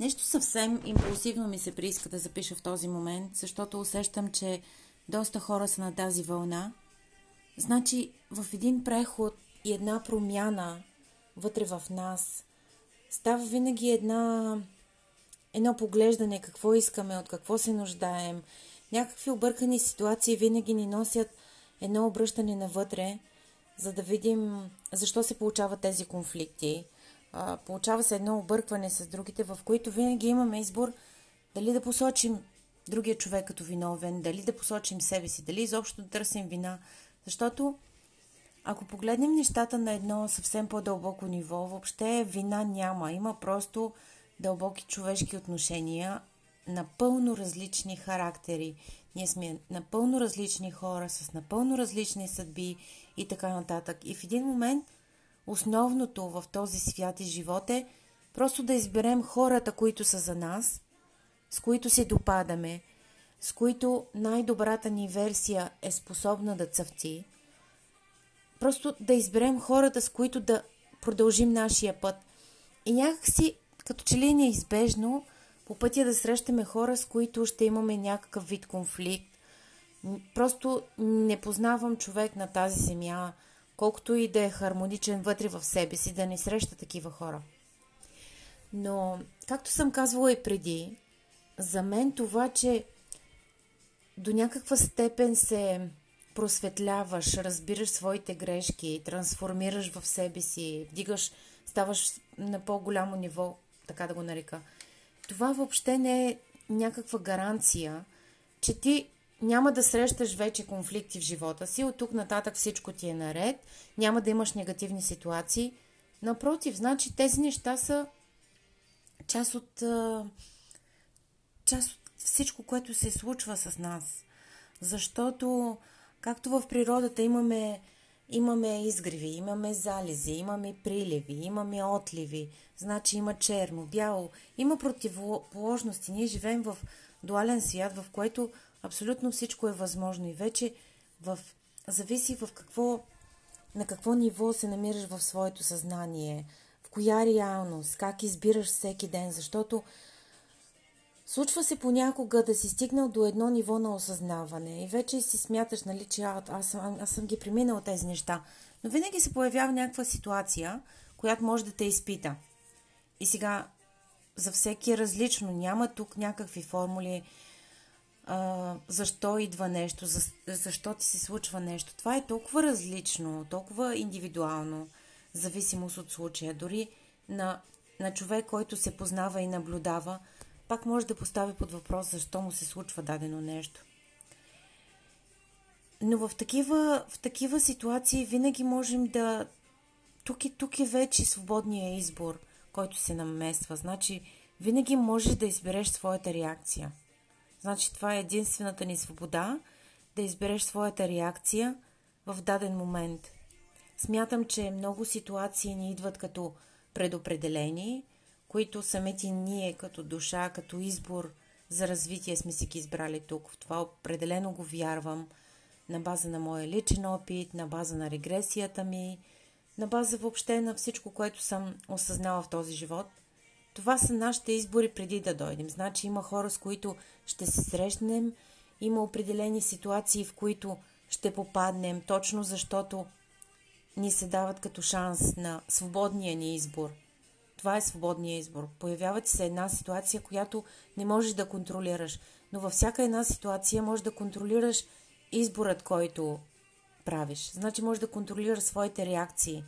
Нещо съвсем импулсивно ми се прииска да запиша в този момент, защото усещам, че доста хора са на тази вълна. Значи, в един преход и една промяна вътре в нас става винаги една, едно поглеждане какво искаме, от какво се нуждаем. Някакви объркани ситуации винаги ни носят едно обръщане навътре, за да видим защо се получават тези конфликти – а, получава се едно объркване с другите, в които винаги имаме избор дали да посочим другия човек като виновен, дали да посочим себе си, дали изобщо да търсим вина. Защото ако погледнем нещата на едно съвсем по-дълбоко ниво, въобще вина няма. Има просто дълбоки човешки отношения, напълно различни характери. Ние сме напълно различни хора, с напълно различни съдби и така нататък. И в един момент – Основното в този свят и живот е просто да изберем хората, които са за нас, с които се допадаме, с които най-добрата ни версия е способна да цъфти. Просто да изберем хората, с които да продължим нашия път. И някакси, като че ли е неизбежно, по пътя да срещаме хора, с които ще имаме някакъв вид конфликт. Просто не познавам човек на тази земя, колкото и да е хармоничен вътре в себе си, да не среща такива хора. Но, както съм казвала и преди, за мен това, че до някаква степен се просветляваш, разбираш своите грешки, трансформираш в себе си, вдигаш, ставаш на по-голямо ниво, така да го нарека. Това въобще не е някаква гаранция, че ти няма да срещаш вече конфликти в живота си, от тук нататък всичко ти е наред, няма да имаш негативни ситуации. Напротив, значи тези неща са част от, част от всичко, което се случва с нас. Защото, както в природата имаме, имаме изгреви, имаме залези, имаме приливи, имаме отливи, значи има черно, бяло, има противоположности. Ние живеем в дуален свят, в който Абсолютно всичко е възможно и вече в, зависи в какво, на какво ниво се намираш в своето съзнание, в коя реалност, как избираш всеки ден, защото случва се понякога да си стигнал до едно ниво на осъзнаване и вече си смяташ, нали, че а, аз, аз съм ги преминал тези неща. Но винаги се появява някаква ситуация, която може да те изпита. И сега за всеки е различно. Няма тук някакви формули, а, защо идва нещо, за, защо ти се случва нещо. Това е толкова различно, толкова индивидуално, зависимост от случая. Дори на, на човек, който се познава и наблюдава, пак може да постави под въпрос защо му се случва дадено нещо. Но в такива, в такива ситуации винаги можем да. Тук е, тук е вече свободния избор, който се намества. Значи, винаги можеш да избереш своята реакция. Значи това е единствената ни свобода да избереш своята реакция в даден момент. Смятам, че много ситуации ни идват като предопределени, които самите ние като душа, като избор за развитие сме си ги избрали тук. В това определено го вярвам на база на моя личен опит, на база на регресията ми, на база въобще на всичко, което съм осъзнала в този живот – това са нашите избори преди да дойдем. Значи има хора, с които ще се срещнем, има определени ситуации, в които ще попаднем, точно защото ни се дават като шанс на свободния ни избор. Това е свободния избор. Появява ти се една ситуация, която не можеш да контролираш, но във всяка една ситуация можеш да контролираш изборът, който правиш. Значи можеш да контролираш своите реакции,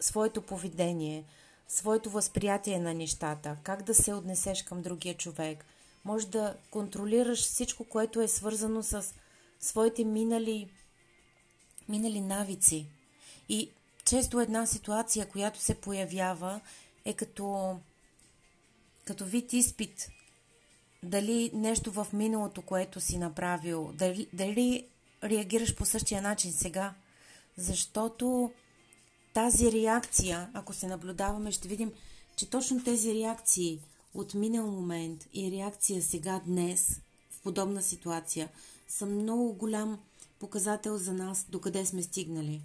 своето поведение – своето възприятие на нещата, как да се отнесеш към другия човек. Може да контролираш всичко, което е свързано с своите минали, минали навици. И често една ситуация, която се появява, е като, като вид изпит. Дали нещо в миналото, което си направил, дали, дали реагираш по същия начин сега. Защото тази реакция, ако се наблюдаваме, ще видим, че точно тези реакции от минал момент и реакция сега, днес, в подобна ситуация, са много голям показател за нас, докъде сме стигнали.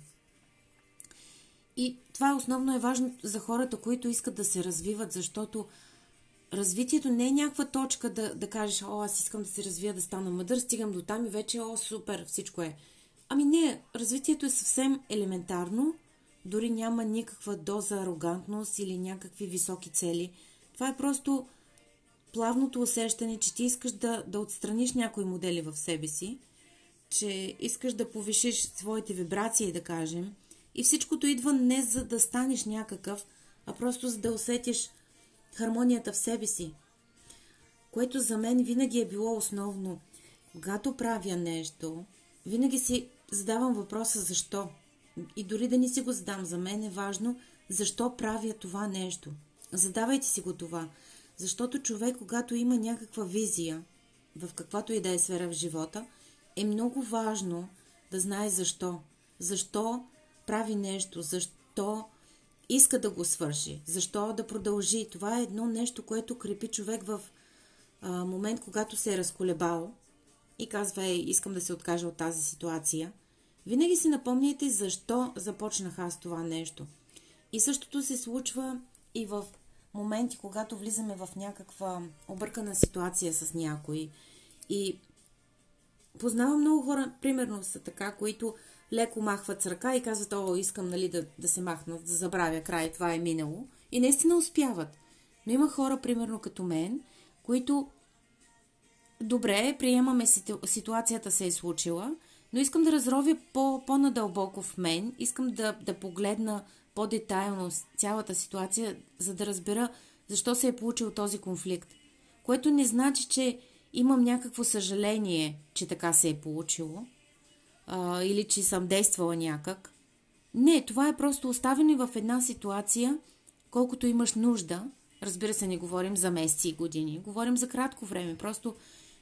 И това основно е важно за хората, които искат да се развиват, защото развитието не е някаква точка да, да кажеш, о, аз искам да се развия, да стана мъдър, стигам до там и вече, о, супер, всичко е. Ами не, развитието е съвсем елементарно, дори няма никаква доза арогантност или някакви високи цели. Това е просто плавното усещане, че ти искаш да, да отстраниш някои модели в себе си, че искаш да повишиш своите вибрации, да кажем, и всичкото идва не за да станеш някакъв, а просто за да усетиш хармонията в себе си, което за мен винаги е било основно. Когато правя нещо, винаги си задавам въпроса защо. И дори да не си го задам, за мен е важно защо правя това нещо. Задавайте си го това. Защото човек, когато има някаква визия, в каквато и да е сфера в живота, е много важно да знае защо. Защо прави нещо, защо иска да го свърши, защо да продължи. Това е едно нещо, което крепи човек в а, момент, когато се е разколебал и казва, ей, искам да се откажа от тази ситуация. Винаги си напомняйте защо започнах аз това нещо. И същото се случва и в моменти, когато влизаме в някаква объркана ситуация с някой. И познавам много хора, примерно са така, които леко махват с ръка и казват, о, искам нали, да, да се махнат, да забравя край, това е минало. И наистина успяват. Но има хора, примерно като мен, които добре, приемаме ситуацията се е случила, но искам да разровя по, по-надълбоко в мен, искам да, да погледна по-детайлно цялата ситуация, за да разбера защо се е получил този конфликт. Което не значи, че имам някакво съжаление, че така се е получило, а, или че съм действала някак. Не, това е просто оставяне в една ситуация, колкото имаш нужда. Разбира се, не говорим за месеци и години, говорим за кратко време, просто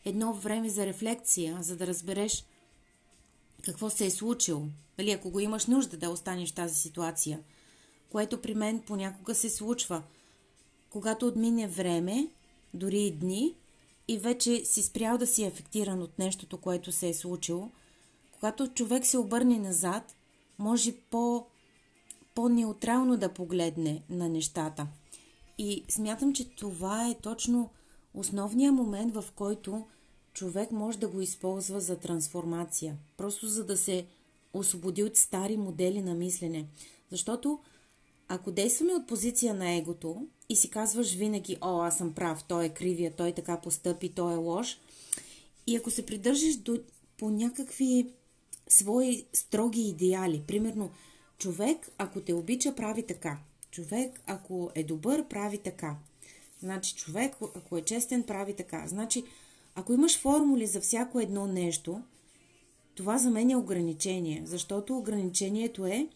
едно време за рефлекция, за да разбереш какво се е случило. Нали, ако го имаш нужда да останеш в тази ситуация, което при мен понякога се случва. Когато отмине време, дори и дни, и вече си спрял да си ефектиран от нещото, което се е случило – когато човек се обърне назад, може по, по-неутрално да погледне на нещата. И смятам, че това е точно основният момент, в който човек може да го използва за трансформация. Просто за да се освободи от стари модели на мислене. Защото ако действаме от позиция на егото и си казваш винаги, о, аз съм прав, той е кривия, той така постъпи, той е лош, и ако се придържаш до, по някакви свои строги идеали. Примерно, човек, ако те обича, прави така. Човек, ако е добър, прави така. Значи, човек, ако е честен, прави така. Значи, ако имаш формули за всяко едно нещо, това за мен е ограничение, защото ограничението е,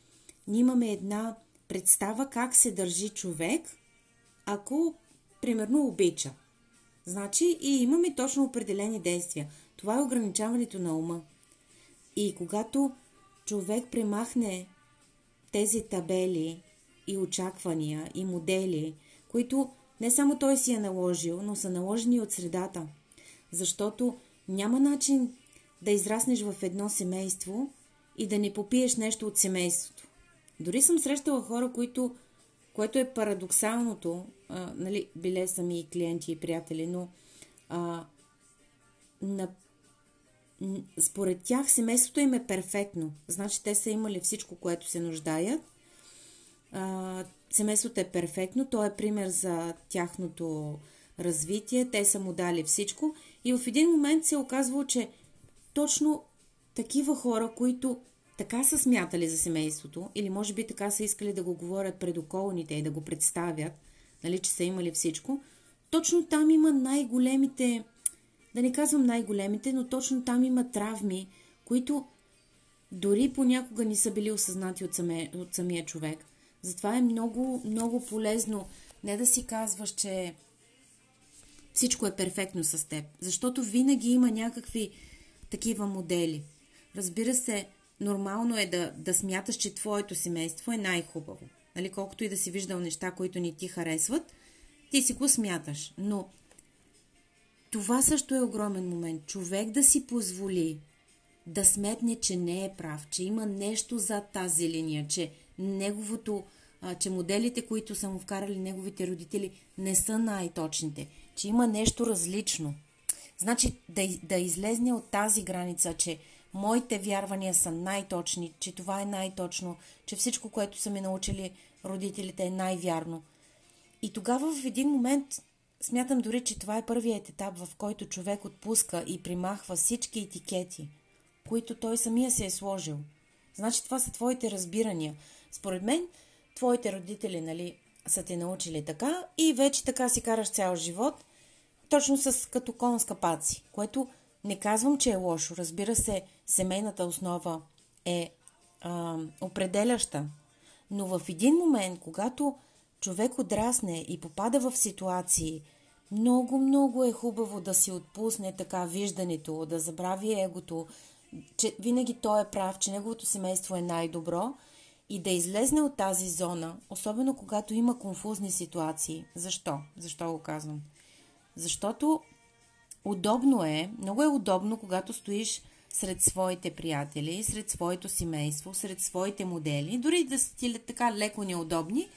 ние имаме една представа как се държи човек, ако, примерно, обича. Значи, и имаме точно определени действия. Това е ограничаването на ума. И когато човек премахне тези табели и очаквания и модели, които не само той си е наложил, но са наложени от средата. Защото няма начин да израснеш в едно семейство и да не попиеш нещо от семейството. Дори съм срещала хора, които, което е парадоксалното, а, нали, биле сами и клиенти и приятели, но а, на според тях семейството им е перфектно. Значи те са имали всичко, което се нуждаят. А, семейството е перфектно, то е пример за тяхното развитие, те са му дали всичко и в един момент се е оказвало, че точно такива хора, които така са смятали за семейството, или може би така са искали да го говорят пред околните и да го представят, нали, че са имали всичко, точно там има най-големите да не казвам най-големите, но точно там има травми, които дори понякога не са били осъзнати от, саме, от самия човек. Затова е много, много полезно не да си казваш, че всичко е перфектно с теб, защото винаги има някакви такива модели. Разбира се, нормално е да, да смяташ, че твоето семейство е най-хубаво. Нали, колкото и да си виждал неща, които ни ти харесват, ти си го смяташ. Но това също е огромен момент. Човек да си позволи да сметне, че не е прав, че има нещо зад тази линия, че неговото а, че моделите, които са му вкарали неговите родители, не са най-точните, че има нещо различно. Значи да, да излезне от тази граница, че моите вярвания са най-точни, че това е най-точно, че всичко, което са ми научили родителите е най-вярно. И тогава в един момент смятам дори, че това е първият етап, в който човек отпуска и примахва всички етикети, които той самия се е сложил. Значи това са твоите разбирания. Според мен, твоите родители, нали, са те научили така и вече така си караш цял живот, точно с като кон с което не казвам, че е лошо. Разбира се, семейната основа е а, определяща. Но в един момент, когато човек отрасне и попада в ситуации, много, много е хубаво да си отпусне така виждането, да забрави егото, че винаги той е прав, че неговото семейство е най-добро и да излезне от тази зона, особено когато има конфузни ситуации. Защо? Защо го казвам? Защото удобно е, много е удобно, когато стоиш сред своите приятели, сред своето семейство, сред своите модели, дори да са ти така леко неудобни,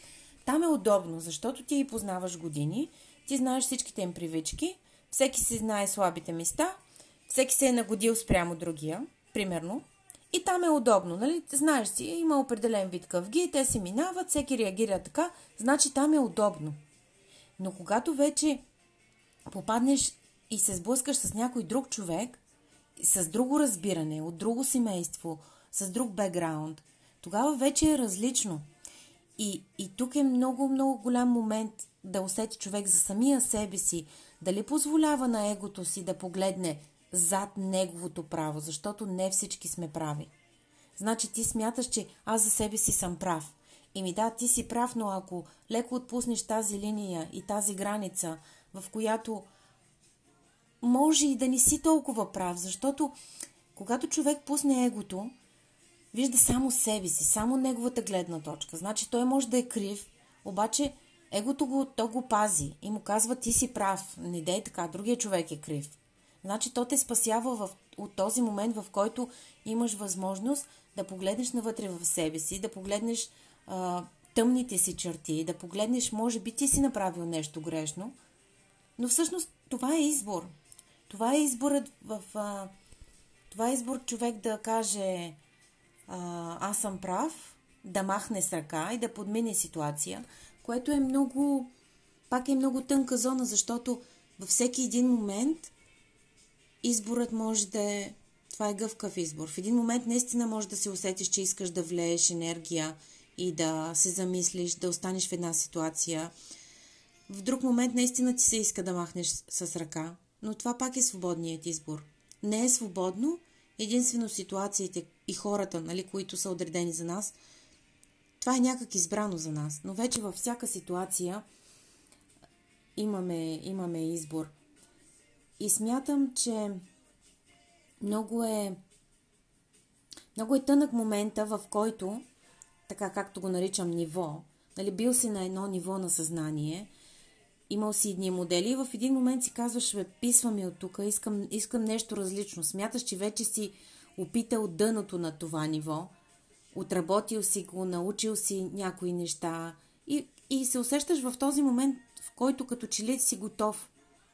там е удобно, защото ти ги познаваш години, ти знаеш всичките им привички, всеки си знае слабите места, всеки се е нагодил спрямо другия, примерно, и там е удобно, нали? Знаеш си, има определен вид къвги, те се минават, всеки реагира така, значи там е удобно. Но когато вече попаднеш и се сблъскаш с някой друг човек, с друго разбиране, от друго семейство, с друг бекграунд, тогава вече е различно. И, и тук е много, много голям момент да усети човек за самия себе си, дали позволява на егото си да погледне зад неговото право, защото не всички сме прави. Значи ти смяташ, че аз за себе си съм прав. И ми да, ти си прав, но ако леко отпуснеш тази линия и тази граница, в която може и да не си толкова прав, защото когато човек пусне егото, вижда само себе си, само неговата гледна точка. Значи той може да е крив, обаче егото го, то го пази и му казва ти си прав, не дей така, другия човек е крив. Значи то те спасява в, от този момент, в който имаш възможност да погледнеш навътре в себе си, да погледнеш а, тъмните си черти, да погледнеш, може би ти си направил нещо грешно, но всъщност това е избор. Това е изборът в... А, това е избор човек да каже а, аз съм прав, да махне с ръка и да подмине ситуация, което е много... Пак е много тънка зона, защото във всеки един момент изборът може да е... Това е гъвкав избор. В един момент наистина може да се усетиш, че искаш да влееш енергия и да се замислиш, да останеш в една ситуация. В друг момент наистина ти се иска да махнеш с ръка, но това пак е свободният избор. Не е свободно, единствено ситуациите и хората, нали, които са отредени за нас, това е някак избрано за нас. Но вече във всяка ситуация имаме, имаме избор. И смятам, че много е, много е тънък момента, в който, така както го наричам ниво, нали, бил си на едно ниво на съзнание, имал си едни модели и в един момент си казваш, бе, писва ми от тук, искам, искам нещо различно. Смяташ, че вече си опитал дъното на това ниво, отработил си го, научил си някои неща и, и се усещаш в този момент, в който като че ли си готов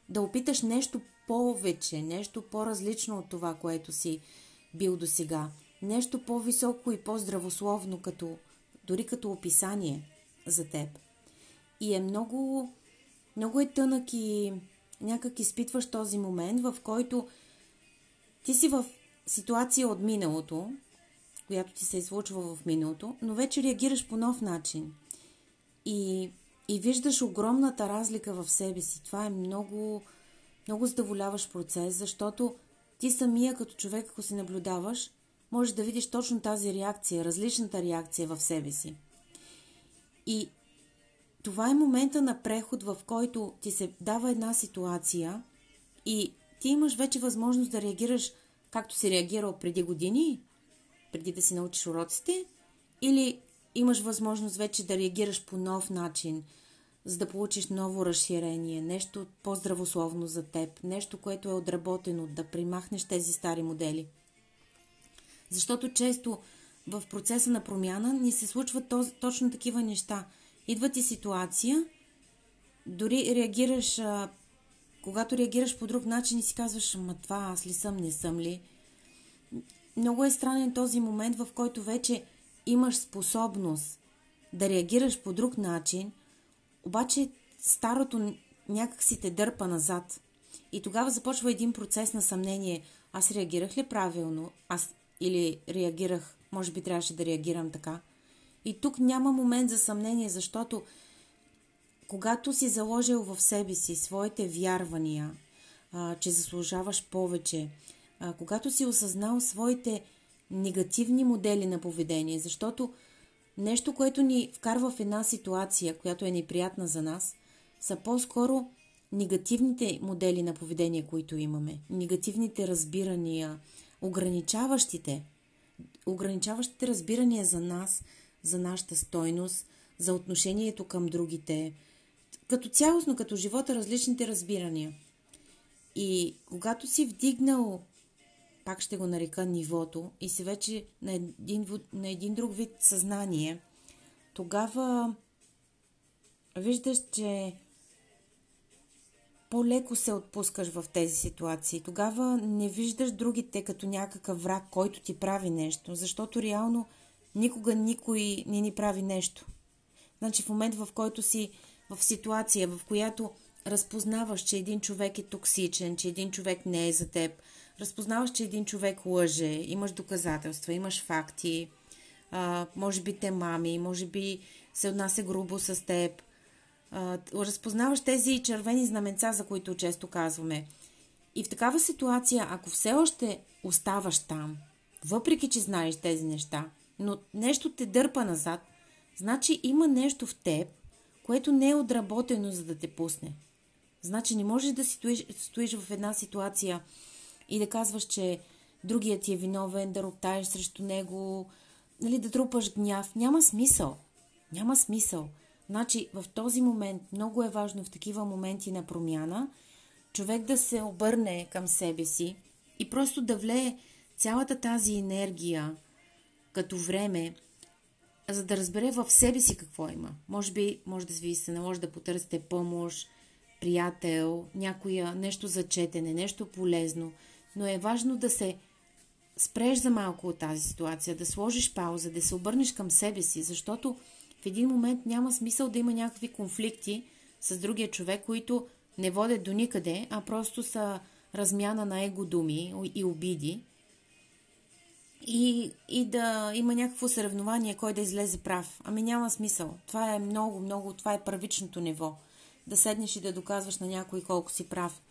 да опиташ нещо повече, нещо по-различно от това, което си бил до сега. Нещо по-високо и по-здравословно, като, дори като описание за теб. И е много, много е тънък и някак изпитваш този момент, в който ти си в ситуация от миналото, която ти се е случва в миналото, но вече реагираш по нов начин. И, и виждаш огромната разлика в себе си. Това е много, много задоволяващ процес, защото ти самия като човек, ако се наблюдаваш, можеш да видиш точно тази реакция, различната реакция в себе си. И това е момента на преход, в който ти се дава една ситуация и ти имаш вече възможност да реагираш както си реагирал преди години, преди да си научиш уроците, или имаш възможност вече да реагираш по нов начин, за да получиш ново разширение, нещо по-здравословно за теб, нещо, което е отработено, да примахнеш тези стари модели. Защото често в процеса на промяна ни се случват точно такива неща. Идва ти ситуация, дори реагираш, а, когато реагираш по друг начин и си казваш, ама това аз ли съм, не съм ли. Много е странен този момент, в който вече имаш способност да реагираш по друг начин, обаче старото някак си те дърпа назад. И тогава започва един процес на съмнение. Аз реагирах ли правилно? Аз или реагирах, може би трябваше да реагирам така. И тук няма момент за съмнение, защото когато си заложил в себе си своите вярвания, а, че заслужаваш повече, а, когато си осъзнал своите негативни модели на поведение, защото нещо, което ни вкарва в една ситуация, която е неприятна за нас, са по-скоро негативните модели на поведение, които имаме, негативните разбирания, ограничаващите, ограничаващите разбирания за нас, за нашата стойност, за отношението към другите, като цялостно, като живота, различните разбирания. И когато си вдигнал, пак ще го нарека нивото, и си вече на един, на един друг вид съзнание, тогава виждаш, че по-леко се отпускаш в тези ситуации. Тогава не виждаш другите като някакъв враг, който ти прави нещо, защото реално никога никой не ни прави нещо. Значи в момент, в който си в ситуация, в която разпознаваш, че един човек е токсичен, че един човек не е за теб, разпознаваш, че един човек лъже, имаш доказателства, имаш факти, а, може би те мами, може би се отнася грубо с теб, а, разпознаваш тези червени знаменца, за които често казваме. И в такава ситуация, ако все още оставаш там, въпреки че знаеш тези неща, но нещо те дърпа назад, значи има нещо в теб, което не е отработено, за да те пусне. Значи не можеш да си стоиш, стоиш в една ситуация и да казваш, че другият ти е виновен, да роптаеш срещу него, нали, да трупаш гняв. Няма смисъл. Няма смисъл. Значи в този момент много е важно в такива моменти на промяна човек да се обърне към себе си и просто да влее цялата тази енергия като време, за да разбере в себе си какво има. Може би, може да ви се наложи да потърсите помощ, приятел, някоя, нещо за четене, нещо полезно, но е важно да се спреш за малко от тази ситуация, да сложиш пауза, да се обърнеш към себе си, защото в един момент няма смисъл да има някакви конфликти с другия човек, които не водят до никъде, а просто са размяна на его думи и обиди. И, и да има някакво съревнование, кой да излезе прав. Ами няма смисъл. Това е много, много, това е първичното ниво. Да седнеш и да доказваш на някой колко си прав.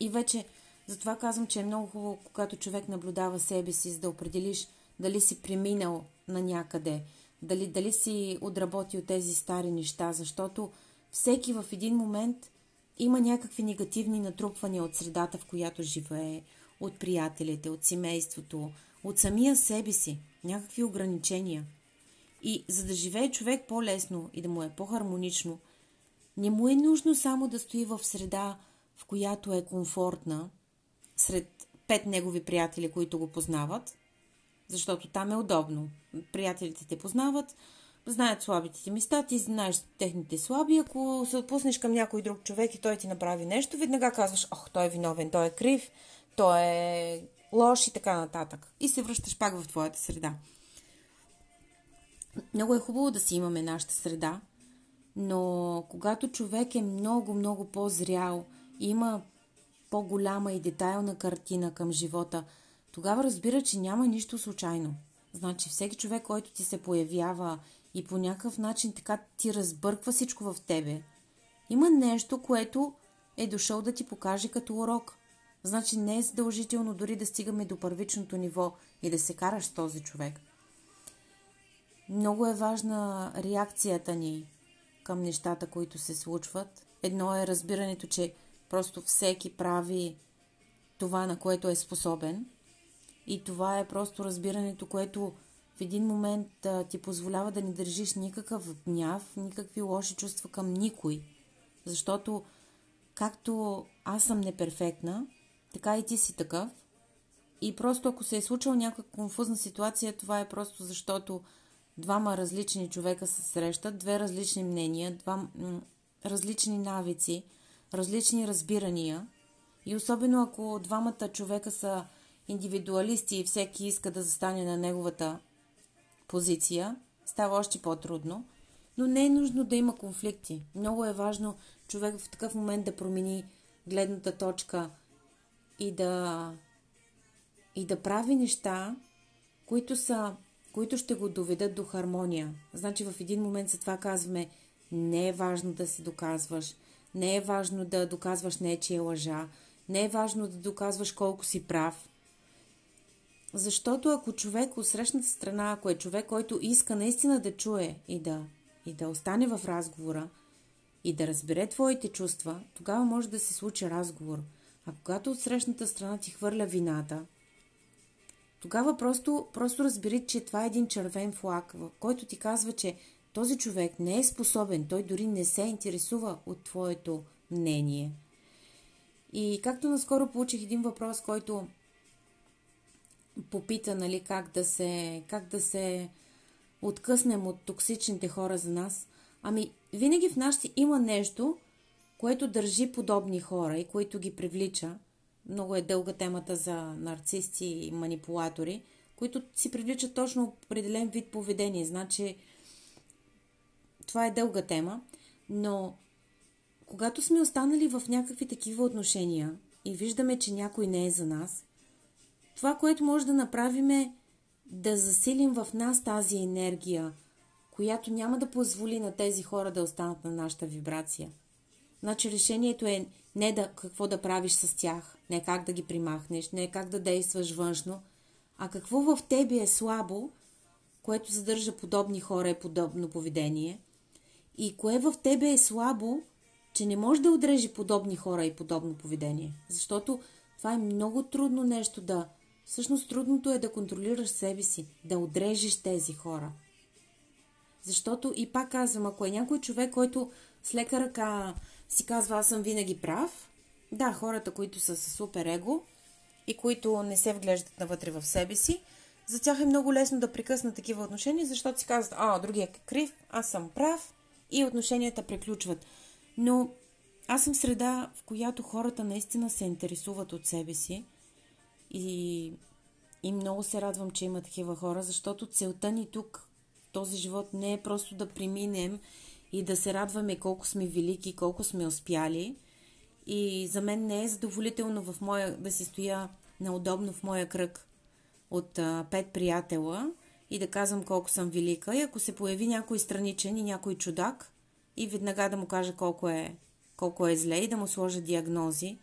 И вече, затова казвам, че е много хубаво, когато човек наблюдава себе си, за да определиш дали си преминал на някъде, дали, дали си отработил тези стари неща, защото всеки в един момент има някакви негативни натрупвания от средата, в която живее, от приятелите, от семейството, от самия себе си, някакви ограничения. И за да живее човек по-лесно и да му е по-хармонично, не му е нужно само да стои в среда, в която е комфортна, сред пет негови приятели, които го познават, защото там е удобно. Приятелите те познават, знаят слабите ти места, ти знаеш техните слаби. Ако се отпуснеш към някой друг човек и той ти направи нещо, веднага казваш, ох, той е виновен, той е крив, той е лош и така нататък. И се връщаш пак в твоята среда. Много е хубаво да си имаме нашата среда, но когато човек е много, много по-зрял има по-голяма и детайлна картина към живота – тогава разбира, че няма нищо случайно. Значи всеки човек, който ти се появява и по някакъв начин така ти разбърква всичко в тебе, има нещо, което е дошъл да ти покаже като урок. Значи не е задължително дори да стигаме до първичното ниво и да се караш с този човек. Много е важна реакцията ни към нещата, които се случват. Едно е разбирането, че просто всеки прави това, на което е способен. И това е просто разбирането, което в един момент а, ти позволява да не държиш никакъв гняв, никакви лоши чувства към никой. Защото както аз съм неперфектна, така и ти си такъв. И просто ако се е случила някаква конфузна ситуация, това е просто защото двама различни човека се срещат, две различни мнения, два м- различни навици, различни разбирания. И особено ако двамата човека са индивидуалисти и всеки иска да застане на неговата позиция, става още по-трудно. Но не е нужно да има конфликти. Много е важно човек в такъв момент да промени гледната точка и да, и да прави неща, които, са, които ще го доведат до хармония. Значи в един момент за това казваме, не е важно да се доказваш, не е важно да доказваш нечия лъжа, не е важно да доказваш колко си прав. Защото ако човек от срещната страна, ако е човек, който иска наистина да чуе и да, и да остане в разговора, и да разбере твоите чувства, тогава може да се случи разговор. А когато от срещната страна ти хвърля вината, тогава просто, просто разбери, че това е един червен флаг, който ти казва, че този човек не е способен, той дори не се интересува от твоето мнение. И както наскоро получих един въпрос, който попита, нали, как да се, как да се откъснем от токсичните хора за нас. Ами, винаги в нас има нещо, което държи подобни хора и което ги привлича. Много е дълга темата за нарцисти и манипулатори, които си привличат точно определен вид поведение. Значи, това е дълга тема, но когато сме останали в някакви такива отношения и виждаме, че някой не е за нас, това, което може да направим е да засилим в нас тази енергия, която няма да позволи на тези хора да останат на нашата вибрация. Значи решението е не да какво да правиш с тях, не как да ги примахнеш, не как да действаш външно, а какво в тебе е слабо, което задържа подобни хора и подобно поведение, и кое в тебе е слабо, че не може да отрежи подобни хора и подобно поведение. Защото това е много трудно нещо да... Всъщност трудното е да контролираш себе си, да отрежеш тези хора – защото и пак казвам, ако е някой човек, който с лека ръка си казва, аз съм винаги прав, да, хората, които са с супер его и които не се вглеждат навътре в себе си, за тях е много лесно да прекъснат такива отношения, защото си казват, а, другия е крив, аз съм прав и отношенията приключват. Но аз съм среда, в която хората наистина се интересуват от себе си и, и много се радвам, че има такива хора, защото целта ни тук този живот не е просто да преминем и да се радваме колко сме велики, колко сме успяли. И за мен не е задоволително в моя, да си стоя наудобно в моя кръг от а, пет приятела и да казвам колко съм велика. И ако се появи някой страничен и някой чудак, и веднага да му кажа колко е, колко е зле и да му сложа диагнози,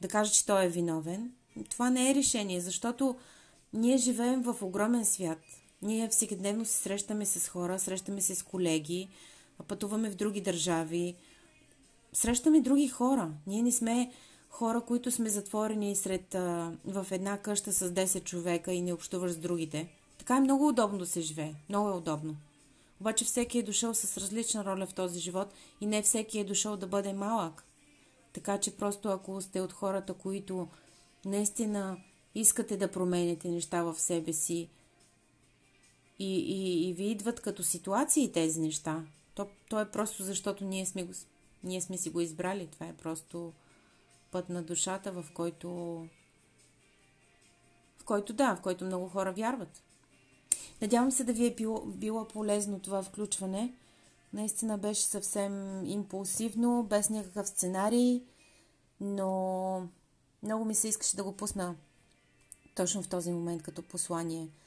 да кажа, че той е виновен, това не е решение, защото ние живеем в огромен свят – ние всекидневно се срещаме с хора, срещаме се с колеги, пътуваме в други държави, срещаме други хора. Ние не сме хора, които сме затворени сред, в една къща с 10 човека и не общуваш с другите. Така е много удобно да се живее. Много е удобно. Обаче всеки е дошъл с различна роля в този живот и не всеки е дошъл да бъде малък. Така че просто ако сте от хората, които наистина искате да промените неща в себе си, и, и, и ви идват като ситуации тези неща. То, то е просто защото ние сме, го, ние сме си го избрали. Това е просто път на душата, в който в който да, в който много хора вярват. Надявам се да ви е било, било полезно това включване. Наистина беше съвсем импулсивно, без някакъв сценарий, но много ми се искаше да го пусна точно в този момент като послание –